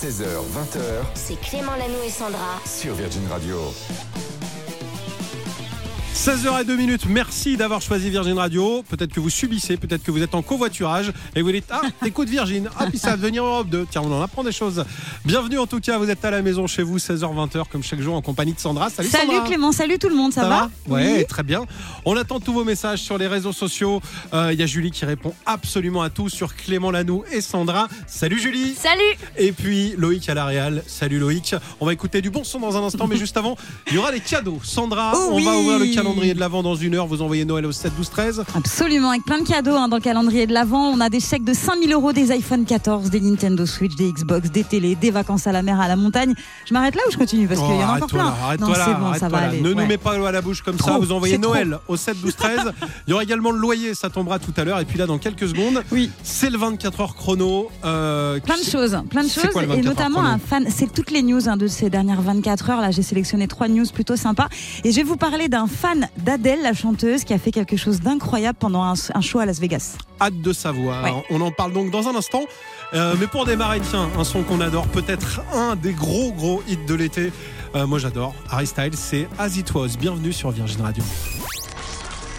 16h, 20h C'est Clément Lanou et Sandra. sur Virgin Radio. 16h02 minutes, merci d'avoir choisi Virgin Radio. Peut-être que vous subissez, peut-être que vous êtes en covoiturage et vous dites Ah, t'écoutes Virgin. Ah, puis ça va devenir Europe 2. Tiens, on en apprend des choses. Bienvenue en tout cas, vous êtes à la maison chez vous, 16h-20h, comme chaque jour en compagnie de Sandra. Salut, Salut Sandra. Clément, salut tout le monde, ça, va Ouais, Oui. très bien. On attend tous vos messages sur les réseaux sociaux. Euh, Il y a Julie qui répond absolument à tout sur Clément Lanoux et Sandra. Salut Julie. Salut Et puis Loïc à la Réal. Salut Loïc. On va écouter du bon son dans un instant, mais juste avant, il y aura des cadeaux. Sandra, Oh on va ouvrir le calendrier de l'avant dans une heure. Vous envoyez Noël au 7 12 13. Absolument, avec plein de cadeaux hein, dans le calendrier de l'Avent. On a des chèques de 5000 euros, des iPhone 14, des Nintendo Switch, des Xbox, des télés, des vacances à la mer, à la montagne. Je m'arrête là ou je continue Parce qu'il y en a encore arrête-toi plein. non, là, c'est bon, ça va aller. Ne nous ouais. mets pas l'eau à la bouche comme ça. Trop, Vous envoyez c'est trop. Noël au 7 12 13. Il y aura également le loyer, ça tombera tout à l'heure. Et puis là, dans quelques secondes, Oui. c'est le 24 heures chrono. euh, Plein de choses, plein de choses, quoi et 24 notamment un fan. C'est toutes les news hein, de ces dernières 24 heures. Là, j'ai sélectionné trois news plutôt sympas, et je vais vous parler d'un fan d'Adèle, la chanteuse, qui a fait quelque chose d'incroyable pendant un, un show à Las Vegas. hâte de savoir. Ouais. On en parle donc dans un instant. Euh, mais pour démarrer, tiens, un son qu'on adore, peut-être un des gros gros hits de l'été. Euh, moi j'adore. Harry Styles, c'est As It Was. Bienvenue sur Virgin Radio.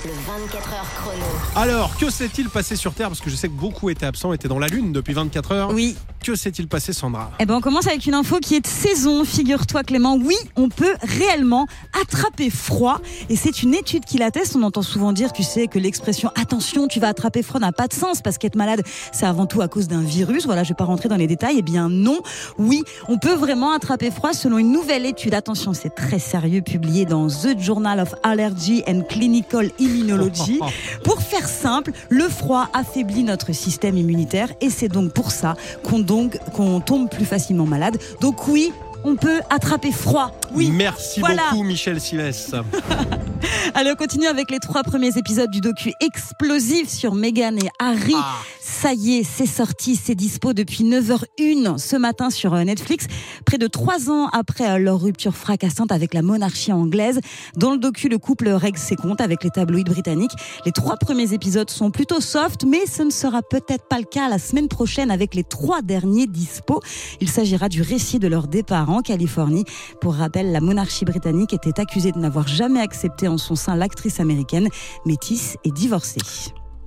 Le 24 heures chrono. Alors, que s'est-il passé sur Terre? Parce que je sais que beaucoup étaient absents, étaient dans la Lune depuis 24 heures. Oui. Que s'est-il passé, Sandra? Eh ben, on commence avec une info qui est de saison. Figure-toi, Clément. Oui, on peut réellement attraper froid. Et c'est une étude qui l'atteste. On entend souvent dire, tu sais, que l'expression attention, tu vas attraper froid n'a pas de sens parce qu'être malade, c'est avant tout à cause d'un virus. Voilà, je vais pas rentrer dans les détails. Eh bien, non. Oui, on peut vraiment attraper froid selon une nouvelle étude. Attention, c'est très sérieux, publiée dans The Journal of Allergy and Clinical Immunology. Pour faire simple, le froid affaiblit notre système immunitaire et c'est donc pour ça qu'on donc qu'on tombe plus facilement malade. Donc oui, on peut attraper froid. Oui. Merci voilà. beaucoup, Michel Silès. Allez, on continue avec les trois premiers épisodes du docu explosif sur Meghan et Harry. Ah. Ça y est, c'est sorti, c'est dispo depuis 9h01 ce matin sur euh, Netflix. Près de trois ans après euh, leur rupture fracassante avec la monarchie anglaise. Dans le docu, le couple règle ses comptes avec les tabloïds britanniques. Les trois premiers épisodes sont plutôt soft, mais ce ne sera peut-être pas le cas la semaine prochaine avec les trois derniers dispo. Il s'agira du récit de leur départ en Californie. Pour rappel, la monarchie britannique était accusée de n'avoir jamais accepté en son sein l'actrice américaine, métisse et divorcée.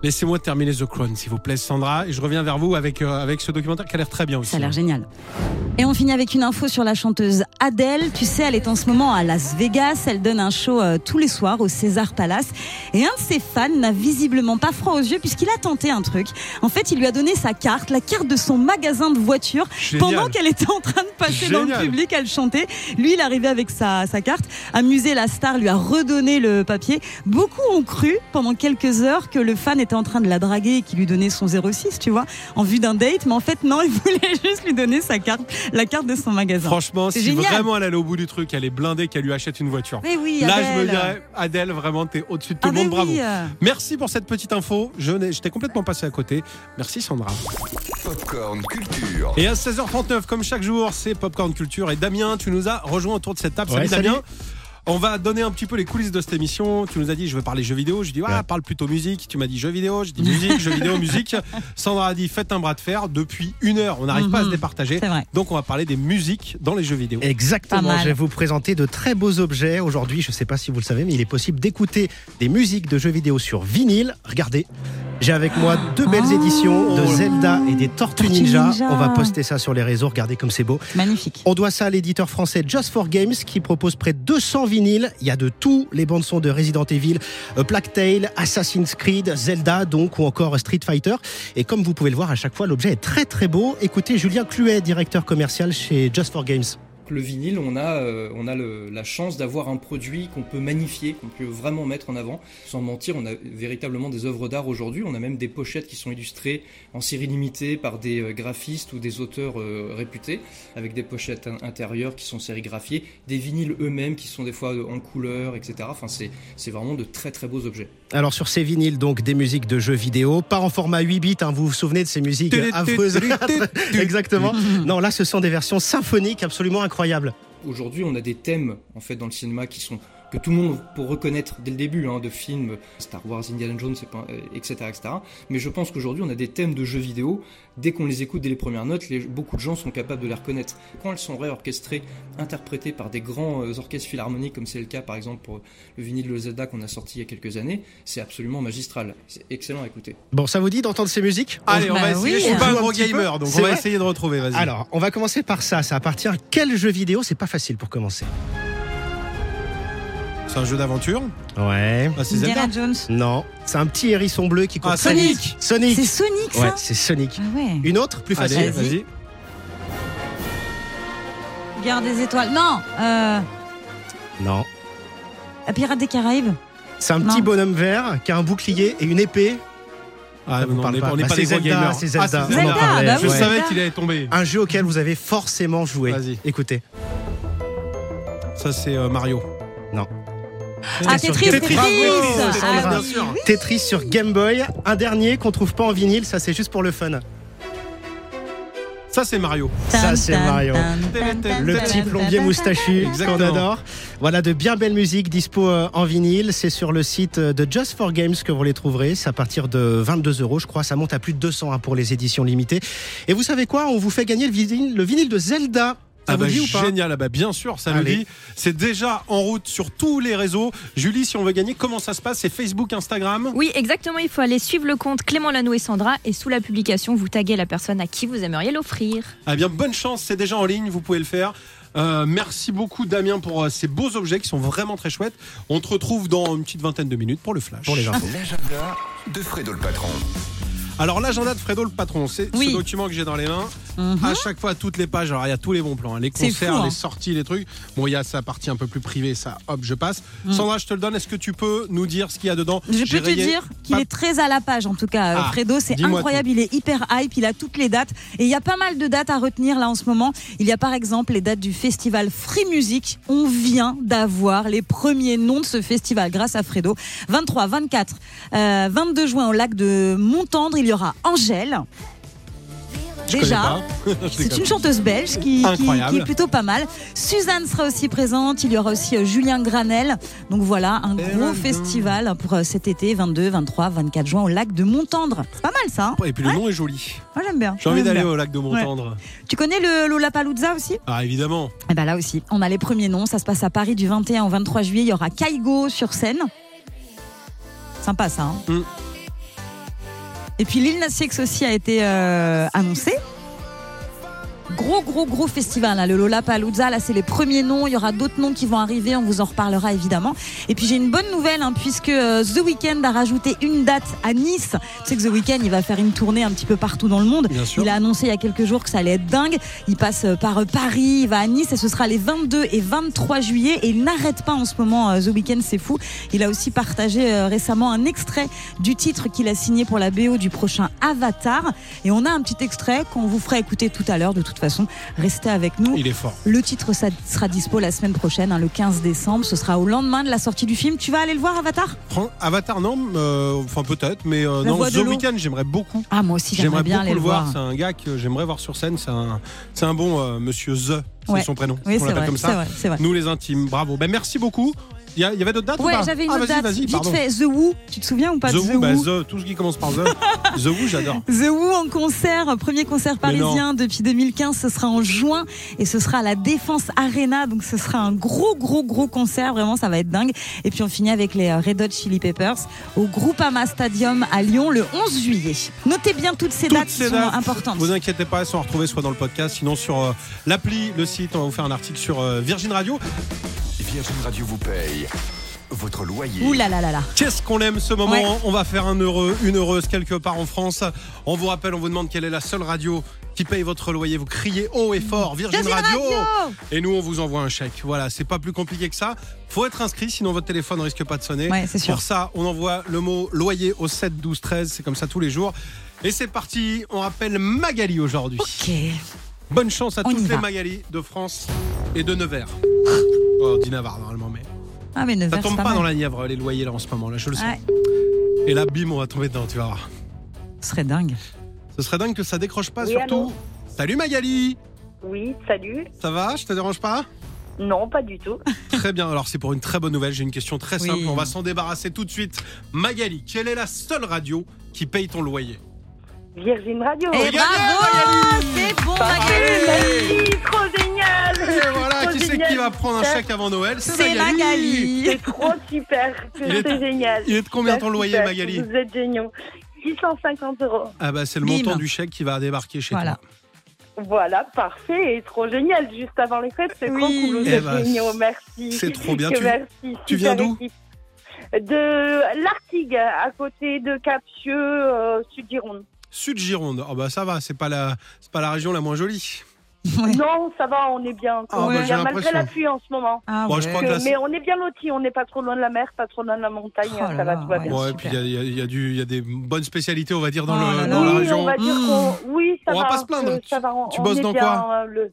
Laissez-moi terminer The Crown, s'il vous plaît, Sandra. Et je reviens vers vous avec, euh, avec ce documentaire qui a l'air très bien aussi. Ça a l'air génial. Et on finit avec une info sur la chanteuse Adele. Tu sais, elle est en ce moment à Las Vegas. Elle donne un show euh, tous les soirs au César Palace. Et un de ses fans n'a visiblement pas froid aux yeux puisqu'il a tenté un truc. En fait, il lui a donné sa carte, la carte de son magasin de voitures. Génial. Pendant qu'elle était en train de passer dans le Génial. public, elle chantait. Lui, il arrivait avec sa, sa carte. Amusé, la star lui a redonné le papier. Beaucoup ont cru pendant quelques heures que le fan était en train de la draguer et qu'il lui donnait son 06, tu vois, en vue d'un date. Mais en fait, non, il voulait juste lui donner sa carte, la carte de son magasin. Franchement, C'est si génial. vraiment elle allait au bout du truc, elle est blindée, qu'elle lui achète une voiture. Mais oui, Là, je me Adèle. dirais, Adèle, vraiment, t'es au-dessus de tout Ah le monde, mais bravo. oui. Merci pour cette petite info. Je J'étais complètement passé à côté. Merci Sandra. Popcorn Culture. Et à 16h39, comme chaque jour, c'est Popcorn Culture. Et Damien, tu nous as rejoint autour de cette table. Ouais, salut Damien. On va donner un petit peu les coulisses de cette émission. Tu nous as dit, je veux parler jeux vidéo. Je dis, Ouais. parle plutôt musique. Tu m'as dit jeux vidéo. Je dis musique, jeux vidéo, musique. Sandra a dit, faites un bras de fer. Depuis une heure, on n'arrive pas à se Mhm. départager. C'est vrai. Donc, on va parler des musiques dans les jeux vidéo. Exactement, je vais vous présenter de très beaux objets aujourd'hui. Je ne sais pas si vous le savez, mais il est possible d'écouter des musiques de jeux vidéo sur vinyle. Regardez, j'ai avec moi deux belles Oh. éditions de Zelda et des Tortues Tortues Ninja. Ninja. On va poster ça sur les réseaux, regardez comme c'est beau. Magnifique. On doit ça à l'éditeur français Just for Games qui propose près de 200 Il y a de tout, les bandes son de Resident Evil, euh, Plague Tale, Assassin's Creed, Zelda donc ou encore Street Fighter. Et comme vous pouvez le voir à chaque fois, l'objet est très très beau. Écoutez Julien Cluet, directeur commercial chez Just for Games. Le vinyle, on a, euh, on a le- la chance d'avoir un produit qu'on peut magnifier, qu'on peut vraiment mettre en avant. Sans mentir, on a véritablement des œuvres d'art aujourd'hui. On a même des pochettes qui sont illustrées en série limitée par des euh, graphistes ou des auteurs euh, réputés, avec des pochettes in- intérieures qui sont sérigraphiées, des vinyles eux-mêmes qui sont des fois en couleur, etc. Enfin, c'est c'est vraiment de très très beaux objets. Alors sur ces vinyles, donc des musiques de jeux vidéo, pas en format 8 bits, hein, vous vous souvenez de ces musiques affreuses Exactement. Non, là ce sont des versions symphoniques absolument incroyables. Aujourd'hui, on a des thèmes en fait dans le cinéma qui sont que tout le monde pour reconnaître dès le début, hein, de films, Star Wars, Indiana Jones, euh, etc., etc. Mais je pense qu'aujourd'hui, on a des thèmes de jeux vidéo. Dès qu'on les écoute dès les premières notes, les- beaucoup de gens sont capables de les reconnaître. Quand elles sont réorchestrées, interprétées par des grands euh, orchestres philharmoniques, comme c'est le cas par exemple pour le vinyle de Zelda qu'on a sorti il y a quelques années, c'est absolument magistral. C'est excellent à écouter. Bon, ça vous dit d'entendre ces musiques? Allez, on Bah va essayer. oui. Je suis pas On un joue un gros petit peu. gamer, donc C'est on va vrai essayer de retrouver. Vas-y. Alors, on va commencer par ça. Ça appartient à quel jeu vidéo? C'est pas facile pour commencer. C'est un jeu d'aventure. Ouais. Ah, c'est Zelda. Indiana Jones. Non, c'est un petit hérisson bleu qui court Ah, très Sonic. vite. Sonic. C'est Sonic, ça Ouais, c'est Sonic. Ah ouais. Une autre, plus facile. Allez, Vas-y. vas-y. Guerre des étoiles. Non, euh, Non. la Pirate des Caraïbes. C'est un Non. petit bonhomme vert qui a un bouclier et une épée. Ah, Ça vous non, on parle n'est pas. pas, on n'est Bah, pas c'est des gros Zelda, gamers. c'est Ah, Zelda. c'est On en Zelda, parlait. bah Je oui. Ouais. savais qu'il allait tomber. Un jeu auquel vous avez forcément joué. Vas-y. Écoutez. Ça, c'est euh, Mario. Ah, sur Tetris, Tetris. Sur Game Boy. Un dernier qu'on trouve pas en vinyle, ça c'est juste pour le fun. Ça, c'est Mario. Ça, c'est Mario. Le petit plombier moustachu qu'on adore. Voilà de bien belles musiques dispo euh, en vinyle. C'est sur le site euh, de Just for Games que vous les trouverez. C'est à partir de 22 euros, je crois. Ça monte à plus de 200 hein, pour les éditions limitées. Et vous savez quoi? On vous fait gagner le vinyle, le vinyle de Zelda. Ça Ah vous bah, dit ou pas génial, ah bah, bien sûr, ça Allez. dit. C'est déjà en route sur tous les réseaux. Julie, si on veut gagner, comment ça se passe? C'est Facebook, Instagram? Oui, exactement. Il faut aller suivre le compte Clément Lanou et Sandra et sous la publication, vous taguez la personne à qui vous aimeriez l'offrir. Ah bien, bonne chance, c'est déjà en ligne, vous pouvez le faire. Euh, merci beaucoup Damien pour euh, ces beaux objets qui sont vraiment très chouettes. On te retrouve dans une petite vingtaine de minutes pour le flash. Pour les infos. L'agenda de Fredo le patron. Alors l'agenda de Fredo le patron, c'est Oui. ce document que j'ai dans les mains. Mhm. À chaque fois, toutes les pages, alors il y a tous les bons plans, hein, les concerts, fou, hein. les sorties, les trucs. Bon, il y a sa partie un peu plus privée, ça, hop, je passe. Mm. Sandra, je te le donne. Est-ce que tu peux nous dire ce qu'il y a dedans Je peux te dire qu'il est très à la page en tout cas. euh, Ah, Fredo, c'est incroyable, il est hyper hype, il a toutes les dates et il y a pas mal de dates à retenir là en ce moment. Il y a par exemple les dates du festival Free Music. On vient d'avoir les premiers noms de ce festival grâce à Fredo. 23, 24, euh, 22 juin au lac de Montendre, il y aura Angèle. Déjà, c'est une chanteuse belge qui, qui- Incroyable. qui est plutôt pas mal. Suzanne sera aussi présente. Il y aura aussi euh, Julien Granel. Donc voilà, un Et gros là, festival pour euh, cet été, 22, 23, 24 juin au lac de Montendre. C'est pas mal ça. hein Et puis le nom est joli. Moi j'aime bien. J'ai envie d'aller au lac de Montendre. Tu connais le Lollapalooza aussi? Ah, évidemment. Eh ben là aussi, on a les premiers noms. Ça se passe à Paris du 21 au 23 juillet. Il y aura Kaigo sur scène. Sympa ça. hein Mm. Et puis Lil Nas X aussi a été euh, annoncé. Gros, gros, gros festival, là, le Lollapalooza. Là, c'est les premiers noms. Il y aura d'autres noms qui vont arriver. On vous en reparlera évidemment. Et puis, j'ai une bonne nouvelle, hein, puisque euh, The Weeknd a rajouté une date à Nice. Tu sais que The Weeknd, il va faire une tournée un petit peu partout dans le monde. Bien sûr. Il a annoncé il y a quelques jours que ça allait être dingue. Il passe euh, par euh, Paris, il va à Nice et ce sera les 22 et 23 juillet. Et il n'arrête pas en ce moment The Weeknd, c'est fou. Il a aussi partagé récemment un extrait du titre qu'il a signé pour la BO du prochain Avatar. Et on a un petit extrait qu'on vous fera écouter tout à l'heure. De toute façon, restez avec nous. Il est fort. Le titre sera dispo la semaine prochaine, hein, le 15 décembre. Ce sera au lendemain de la sortie du film. Tu vas aller le voir, Avatar? Avatar, non, euh, enfin peut-être, mais euh, non, The. Weeknd, j'aimerais beaucoup. Ah, moi aussi, j'aimerais bien beaucoup aller le voir. voir. C'est un gars que j'aimerais voir sur scène. C'est un, un bon euh, monsieur The, c'est Ouais. son prénom. Oui, On c'est l'appelle vrai, comme ça. vrai. Nous les intimes, bravo. Ben merci beaucoup. Il y, avait d'autres dates ou Ouais, j'avais une ah, autre date. Vite pardon. fait, The Who. Tu te souviens ou pas The Who, The bah, Who The, tout ce qui commence par The. The Who, j'adore. The Who en concert, premier concert parisien depuis 2015, ce sera en juin et ce sera à la Défense Arena, donc ce sera un gros gros gros concert, vraiment ça va être dingue. Et puis on finit avec les euh, Red Hot Chili Peppers au Groupama Stadium à Lyon le 11 juillet. Notez bien toutes ces Toutes dates ces qui sont importantes. Vous inquiétez pas, elles sont retrouvées soit dans le podcast, sinon sur euh, l'appli, le site. On va vous faire un article sur euh, Virgin Radio. Virgin Radio vous paye votre loyer. Ouh là là là là. Qu'est-ce qu'on aime ce moment Ouais. On va faire un heureux, une heureuse quelque part en France. On vous rappelle, on vous demande quelle est la seule radio qui paye votre loyer. Vous criez haut et fort Virgin, Virgin Radio Et nous, on vous envoie un chèque. Voilà, c'est pas plus compliqué que ça. Faut être inscrit, sinon votre téléphone risque pas de sonner. Ouais, c'est sûr. Pour ça, on envoie le mot loyer au 7 12 13. C'est comme ça tous les jours. Et c'est parti. On rappelle Magali aujourd'hui. Ok. Bonne chance à On toutes les. Magali de France et de Nevers. Oh, dit Navarre normalement, mais Ah mais ça Nevers, tombe c'est pas, pas dans la Nièvre les loyers là en ce moment là, je le sens. Ouais, Et là, bim, on va tomber dedans, tu vas voir. ce serait dingue. Ce serait dingue que ça décroche pas Oui, surtout. allô Salut Magali Oui, salut. Ça va? Je te dérange pas? Non, pas du tout. Très bien, alors c'est pour une très bonne nouvelle. J'ai une question très Oui. simple. On va s'en débarrasser tout de suite. Magali, quelle est la seule radio qui paye ton loyer? Virgin Radio. Et gagné, bravo C'est bon, Magali Merci, trop génial. Et voilà, Trop qui c'est génial. qui va prendre un chèque avant Noël? C'est Magali C'est trop super, c'est génial. il est de combien ton loyer, super, Magali? Vous êtes géniaux. 650 euros. Ah bah c'est le Bim. montant du chèque qui va débarquer chez Voilà. toi. Voilà, parfait et trop génial. Juste avant les fêtes, c'est trop Oui. cool. Vous Eh êtes ben, géniaux, merci. c'est trop bien. Que Tu- merci. tu viens d'où? De l'Artigue, à côté de Captieux, euh, Sud-Gironde. Sud Gironde. Oh bah ça va, c'est pas la c'est pas la région la moins jolie. Ouais. Non, ça va, on est bien. Ah, on bah, bien, malgré la pluie en ce moment. Ah Bon, je crois Que- là, mais on est bien lotis, on n'est pas trop loin de la mer, pas trop loin de la montagne, Oh ça là va, tout va ouais. bien. Ouais, super. puis il y a, y a- y a du- il y a des bonnes spécialités, on va dire, dans, Oh le, là dans la oui, région. on va dire Mmh. Oui, ça On va va. pas se plaindre. que ça va, on- Tu on bosses dans bien, quoi euh, le-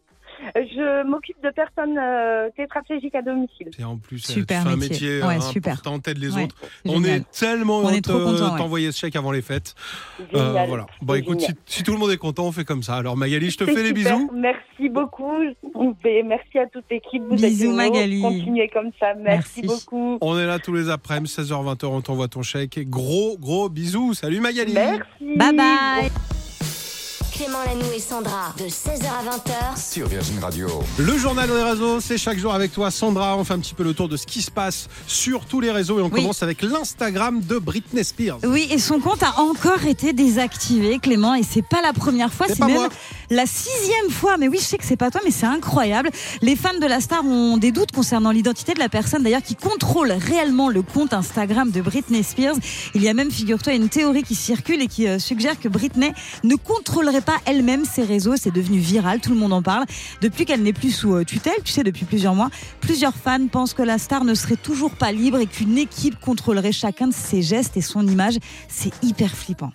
Je m'occupe de personnes euh, tétraplégiques à domicile. Et en plus, euh, Super un métier. métier Ouais, euh, super. important, t'aides les Ouais, autres. On est tellement On est heureux trop ouais. t'envoyer ce chèque avant les fêtes. Euh, voilà. c'est Bon, écoute, si, tout le monde est content, on fait comme ça. Alors, Magali, je te C'est fais les bisous. Merci beaucoup. Et merci à toute l'équipe. Vous êtes Bisous, géniaux. Magali. Continuez comme ça. Merci, Merci. beaucoup. On est là tous les après-midi, 16h, 20h, on t'envoie ton chèque. Et gros, gros bisous. Salut Magali. Merci. Bye bye Clément Lanoux et Sandra, de 16h à 20h. Sur Virgin Radio. Le journal des réseaux, c'est chaque jour avec toi, Sandra. On fait un petit peu le tour de ce qui se passe sur tous les réseaux et on Oui. commence avec l'Instagram de Britney Spears. Oui, et son compte a encore été désactivé, Clément, et c'est pas la première fois, C'est même moi. la sixième fois. Mais oui, je sais que c'est pas toi, mais c'est incroyable. Les fans de la star ont des doutes concernant l'identité de la personne, d'ailleurs, qui contrôle réellement le compte Instagram de Britney Spears. Il y a même, figure-toi, une théorie qui circule et qui euh, suggère que Britney ne contrôlerait pas elle-même ses réseaux. C'est devenu viral, tout le monde en parle. Depuis qu'elle n'est plus sous euh, tutelle, tu sais, depuis plusieurs mois, plusieurs fans pensent que la star ne serait toujours pas libre et qu'une équipe contrôlerait chacun de ses gestes et son image. C'est hyper flippant.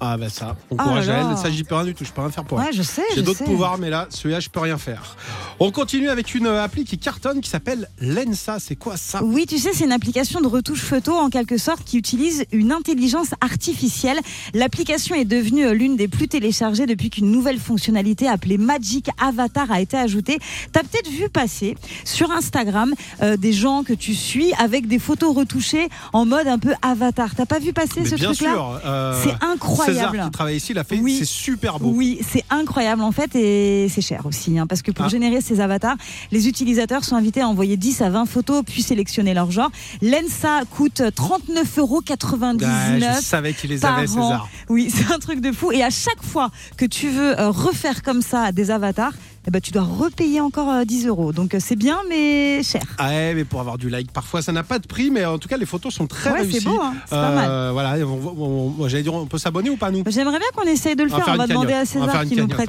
Ah bah ça, bon Oh courage à elle. Ça, j'y peux rien du tout, je peux rien faire pour elle. Ouais, je sais. J'ai d'autres pouvoirs, mais là, celui-là, je peux rien faire. On continue avec une euh, appli qui cartonne qui s'appelle Lensa. C'est quoi ça? Oui, tu sais, c'est une application de retouche photo en quelque sorte qui utilise une intelligence artificielle. L'application est devenue euh, l'une des plus téléchargées depuis qu'une nouvelle fonctionnalité appelée Magic Avatar a été ajoutée. T'as peut-être vu passer sur Instagram euh, des gens que tu suis avec des photos retouchées en mode un peu avatar. T'as pas vu passer Mais ce bien truc-là? sûr. euh, C'est incroyable. César qui travaille ici, l'a fait. Oui. C'est super beau. Oui, c'est incroyable en fait et c'est cher aussi. hein, parce que pour Ah. générer ces avatars, les utilisateurs sont invités à envoyer 10 à 20 photos puis sélectionner leur genre. L'ENSA coûte 39,99 euros. Ah, je savais qu'il les avait, an. César. Oui, c'est un truc de fou. Et à chaque fois que tu veux euh, refaire comme ça des avatars, eh ben, tu dois repayer encore euh, 10 euros. Donc euh, c'est bien, mais cher. Ah ouais, mais pour avoir du like, parfois ça n'a pas de prix, mais en tout cas les photos sont très Ouais, réussies. c'est beau, hein, c'est pas mal. Euh, Voilà, on- on- on- j'allais dire, on peut s'abonner ou pas nous? J'aimerais bien qu'on essaye de le On va faire. On va demander à César qui nous prête.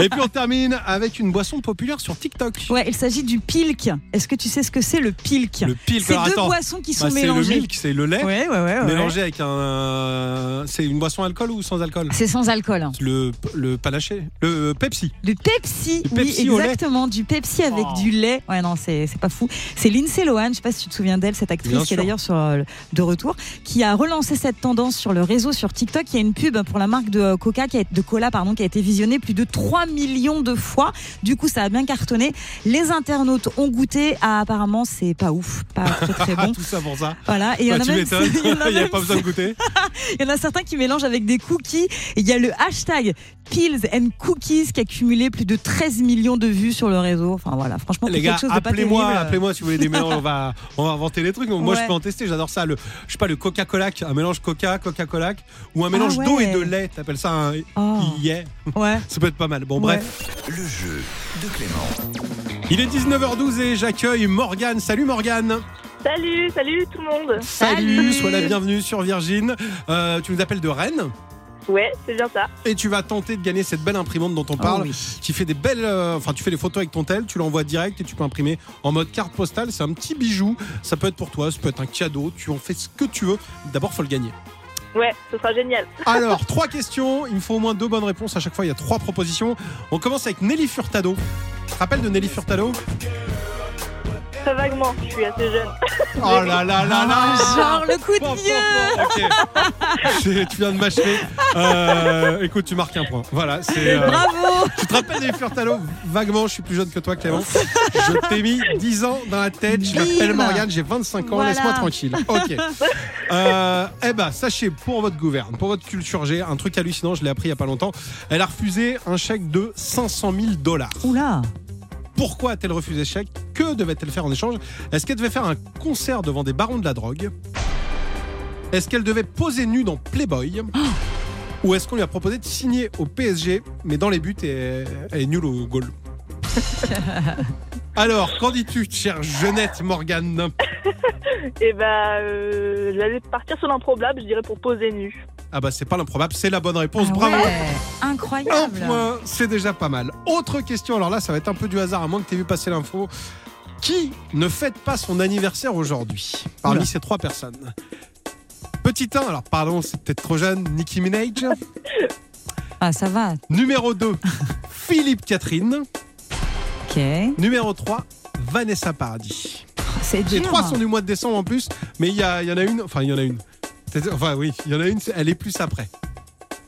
Et puis on termine avec une boisson populaire sur TikTok. Ouais, il s'agit du pilk. Est-ce que tu sais ce que c'est le pilk Le pilk. C'est deux attends, boissons qui sont bah, c'est le mélangées. milk, c'est le lait Ouais, ouais, mélangé avec un. C'est une boisson alcool ou sans alcool? C'est sans alcool. Le le panaché, le Pepsi. Du Pepsi, Du oui, Pepsi au lait. exactement, du Pepsi avec Oh. du lait. Ouais, non, c'est pas fou. C'est Lindsay Lohan, je sais pas si tu te souviens d'elle, cette actrice Bien qui est d'ailleurs sur euh, de retour, qui a relancé cette tendance sur le réseau sur TikTok. Il y a une pub pour la marque de euh, Coca, qui a, de cola, pardon, qui a été visionnée plus de 3 millions de fois. Du coup, ça a bien cartonné. Les internautes ont goûté. Ah, apparemment, c'est pas ouf, pas très très bon. Tout ça pour ça. Voilà. Et il y en Bah, a il y en a pas besoin de goûter. il y en a certains qui mélangent avec des cookies. Il y a le hashtag Pills and Cookies qui a cumulé plus de 13 millions de vues sur le réseau. Enfin voilà, franchement, Les gars, quelque chose de pas appelez-moi, terrible. appelez-moi si vous voulez des mélanges. On va, on va inventer les trucs. Donc, Moi, Ouais. je peux en tester. J'adore ça. Le, je sais pas, le Coca-Cola, un mélange Coca, Coca-Cola, ou un mélange Ah ouais. d'eau et de lait. T'appelles ça un Oh. yeah. Ouais. Ça peut être pas mal. Bon, Ouais. bref. Le jeu de Clément. Il est 19h12 et j'accueille Morgane. Salut Morgane. Salut, salut tout le monde. Salut, Salut. sois la bienvenue sur Virgin. Euh, tu nous appelles de Rennes Ouais, c'est bien ça. et tu vas tenter de gagner cette belle imprimante dont on Oh parle. oui. Qui fait des belles, euh, enfin tu fais des photos avec ton tel, tu l'envoies direct et tu peux imprimer en mode carte postale. C'est un petit bijou. Ça peut être pour toi, ça peut être un cadeau. Tu en fais ce que tu veux. D'abord, faut le gagner. Ouais, ce sera génial. Alors, trois questions. Il me faut au moins deux bonnes réponses. À chaque fois, il y a trois propositions. On commence avec Nelly Furtado. Tu te rappelles de Nelly Furtado? Très vaguement, je suis assez jeune. Oh là là là là Genre le coup de vieux. ok. Tu viens de m'achever. Euh, écoute, tu marques un point. Voilà, c'est. euh, Bravo. Tu te rappelles des Furtalo Vaguement, je suis plus jeune que toi, Clément. Je t'ai mis 10 ans dans la tête. Je m'appelle. Morgane, j'ai 25 ans. Voilà. Laisse-moi tranquille. Ok. Euh, eh ben, sachez, pour votre gouverne, pour votre culture G, un truc hallucinant, je l'ai appris il y a pas longtemps. Elle a refusé un chèque de 500 000 dollars. Oula. Pourquoi a-t-elle refusé ce chèque? Que devait-elle faire en échange? Est-ce qu'elle devait faire un concert devant des barons de la drogue? Est-ce qu'elle devait poser nue dans Playboy? Ou est-ce qu'on lui a proposé de signer au PSG, mais dans les buts, et elle est nulle au goal? Alors, qu'en dis-tu, chère Jeannette Morgane? Et bah, euh, j'allais partir sur l'improbable, je dirais pour poser nu. Ah bah c'est pas l'improbable, c'est la bonne réponse, Ah bravo ouais, Un Incroyable. point, c'est déjà pas mal. Autre question, alors là, ça va être un peu du hasard, à moins que tu aies vu passer l'info. Qui ne fête pas son anniversaire aujourd'hui Parmi Oula. ces trois personnes? Petit 1, alors pardon, c'est peut-être trop jeune, Nicki Minaj. Ah, ça va. Numéro 2, Philippe Catherine. Ok. Numéro 3, Vanessa Paradis. C'est dur. Les trois sont du mois de décembre en plus, mais il y, a- il y en a une, enfin il y en a une. Enfin oui, il y en a une, elle est plus après.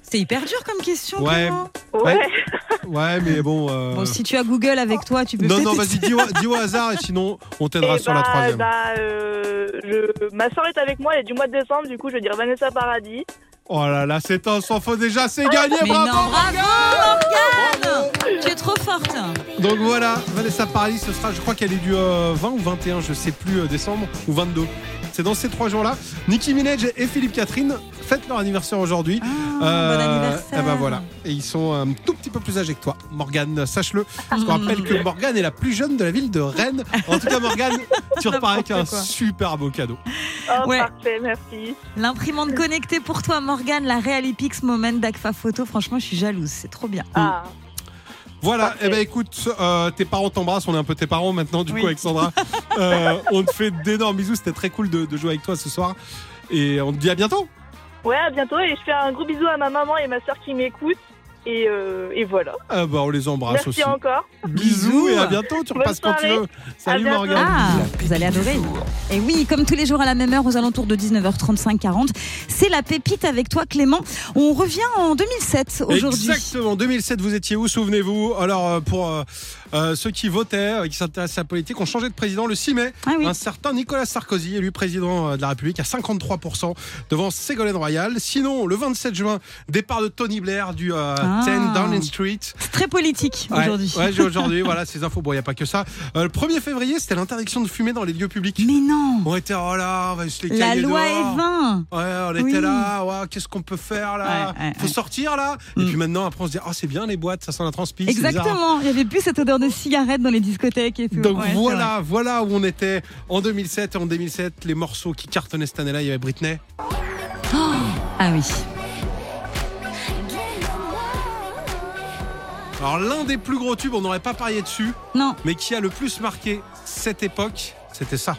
C'est hyper dur comme question. Ouais. Ouais. Ouais, mais bon. euh, Bon, si tu as Google avec toi, tu peux Non, non, vas-y, dis au, dis au hasard et sinon on t'aidera Et sur la bah, troisième. bah, euh, je- ma soeur est avec moi, elle est du mois de décembre, du coup je vais dire Vanessa Paradis. Oh là là, c'est un sans faute déjà, c'est gagné, Mais bravo, non, bravo, Bravo. Donc voilà, Vanessa Paradis, ce sera, je crois qu'elle est du euh, 20 ou 21, je sais plus, euh, décembre ou 22. C'est dans ces trois jours-là. Nicki Minaj et Philippe Catherine fêtent leur anniversaire aujourd'hui. Ah, bon anniversaire. Et ben voilà. Et ils sont un tout petit peu plus âgés que toi, Morgane, sache-le. Je te rappelle que Morgane est la plus jeune de la ville de Rennes. En tout cas, Morgane, tu repars avec un super beau cadeau. Oh, Ouais. parfait, merci. L'imprimante connectée pour toi, Morgane, la Realipix Moment d'Agfa Photo. Franchement, je suis jalouse. C'est trop bien. Ah, Voilà, Parfait. et ben écoute, euh, tes parents t'embrassent, on est un peu tes parents maintenant, du Oui. coup, Alexandra. Euh, on te fait d'énormes bisous, c'était très cool de, de jouer avec toi ce soir. Et on te dit à bientôt. ouais, à bientôt et je fais un gros bisou à ma maman et ma soeur qui m'écoutent. Et, euh, et voilà. Ah bah, on les embrasse Merci aussi. encore. Bisous et à bientôt, tu repasses quand tu veux. Salut. Morgane. Ah, vous allez adorer. Et oui, comme tous les jours à la même heure, aux alentours de 19h35, 40, c'est la pépite avec toi, Clément. On revient en 2007 aujourd'hui. Exactement, 2007, vous étiez où, souvenez-vous? Alors, euh, pour euh, euh, ceux qui votaient, qui s'intéressaient à la politique, on changeait de président le 6 mai. Ah oui. Un certain Nicolas Sarkozy, élu président de la République, à 53% devant Ségolène Royal. Sinon, le 27 juin, départ de Tony Blair du euh, Ah. 10 Downing Street. C'est très politique aujourd'hui. Ouais, aujourd'hui, voilà, ces infos. Bon, il n'y a pas que ça. Euh, le 1er février, c'était l'interdiction de fumer dans les lieux publics. Mais non On était, oh là, on va se les La loi dehors. est 20 Ouais, on était là, ouais, qu'est-ce qu'on peut faire là Ouais, Faut sortir là Et Mm. puis maintenant, après, on se dit, ah, c'est bien les boîtes, ça sent la transpi. c'est bizarre. Exactement, il n'y avait plus cette odeur de cigarette dans les discothèques et tout. Donc voilà, voilà où on était en 2007. Et en 2007, les morceaux qui cartonnaient cette année-là, il y avait Britney. vrai. Ah oui. Alors l'un des plus gros tubes, on n'aurait pas parié dessus, Non. mais qui a le plus marqué cette époque, c'était ça.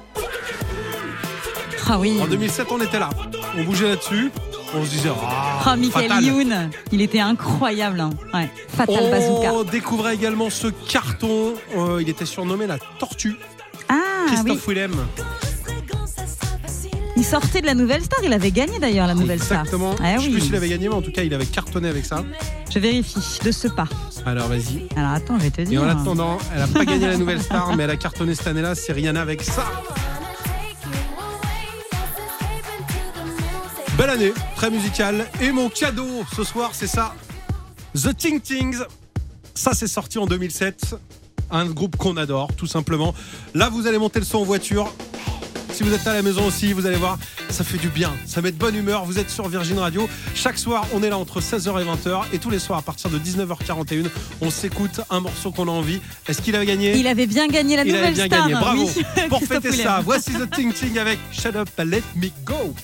Ah oui. En 2007, on était là. On bougeait là-dessus. On se disait, ah, Ah, Michael fatal. Youn, il était incroyable. hein. Ouais. Fatal Bazooka. On découvrait également ce carton. Euh, il était surnommé la Tortue. Ah oui. Christophe Willem. Il sortait de la Nouvelle Star, il avait gagné d'ailleurs la Nouvelle Exactement. Star. Ah Je sais oui. plus s'il avait gagné, mais en tout cas, il avait cartonné avec ça. Je vérifie de ce pas. Alors vas-y. Alors attends, je vais te Et dire. en attendant, elle a pas gagné la Nouvelle Star, mais elle a cartonné cette année-là. C'est Rihanna avec ça. Belle année, très musicale. Et mon cadeau ce soir, c'est ça. The Ting Tings. Ça, c'est sorti en 2007. Un groupe qu'on adore, tout simplement. Là, vous allez monter le son en voiture. Si vous êtes à la maison aussi, vous allez voir, ça fait du bien, ça met de bonne humeur. Vous êtes sur Virgin Radio. Chaque soir, on est là entre 16h et 20h. Et tous les soirs, à partir de 19h41, on s'écoute un morceau qu'on a envie. Est-ce qu'il avait gagné? Il avait bien gagné la Il Nouvelle avait bien Star. gagné, bravo. oui. Pour fêter ça, voici The Ting Ting avec Shut Up and Let Me Go.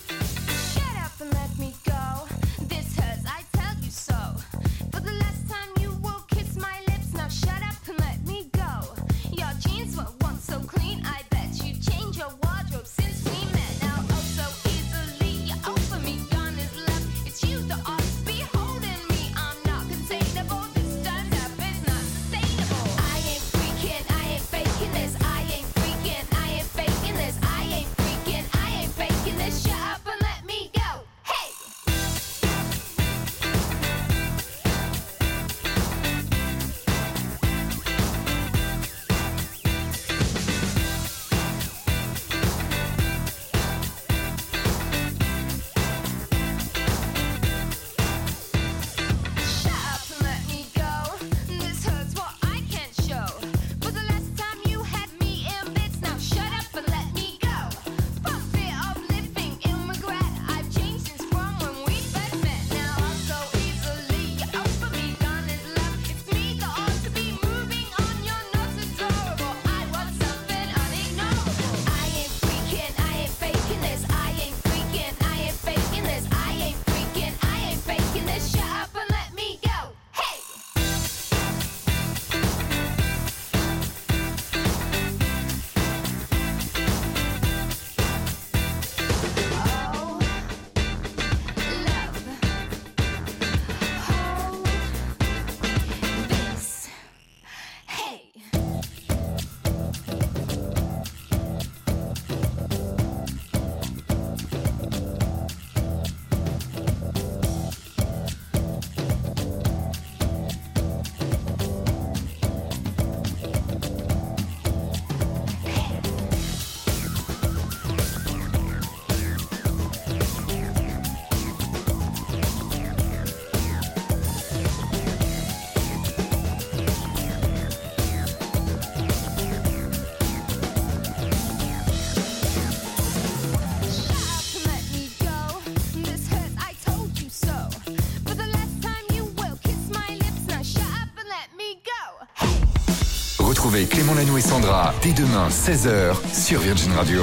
Clément Lanoux et Sandra dès demain 16h sur Virgin Radio.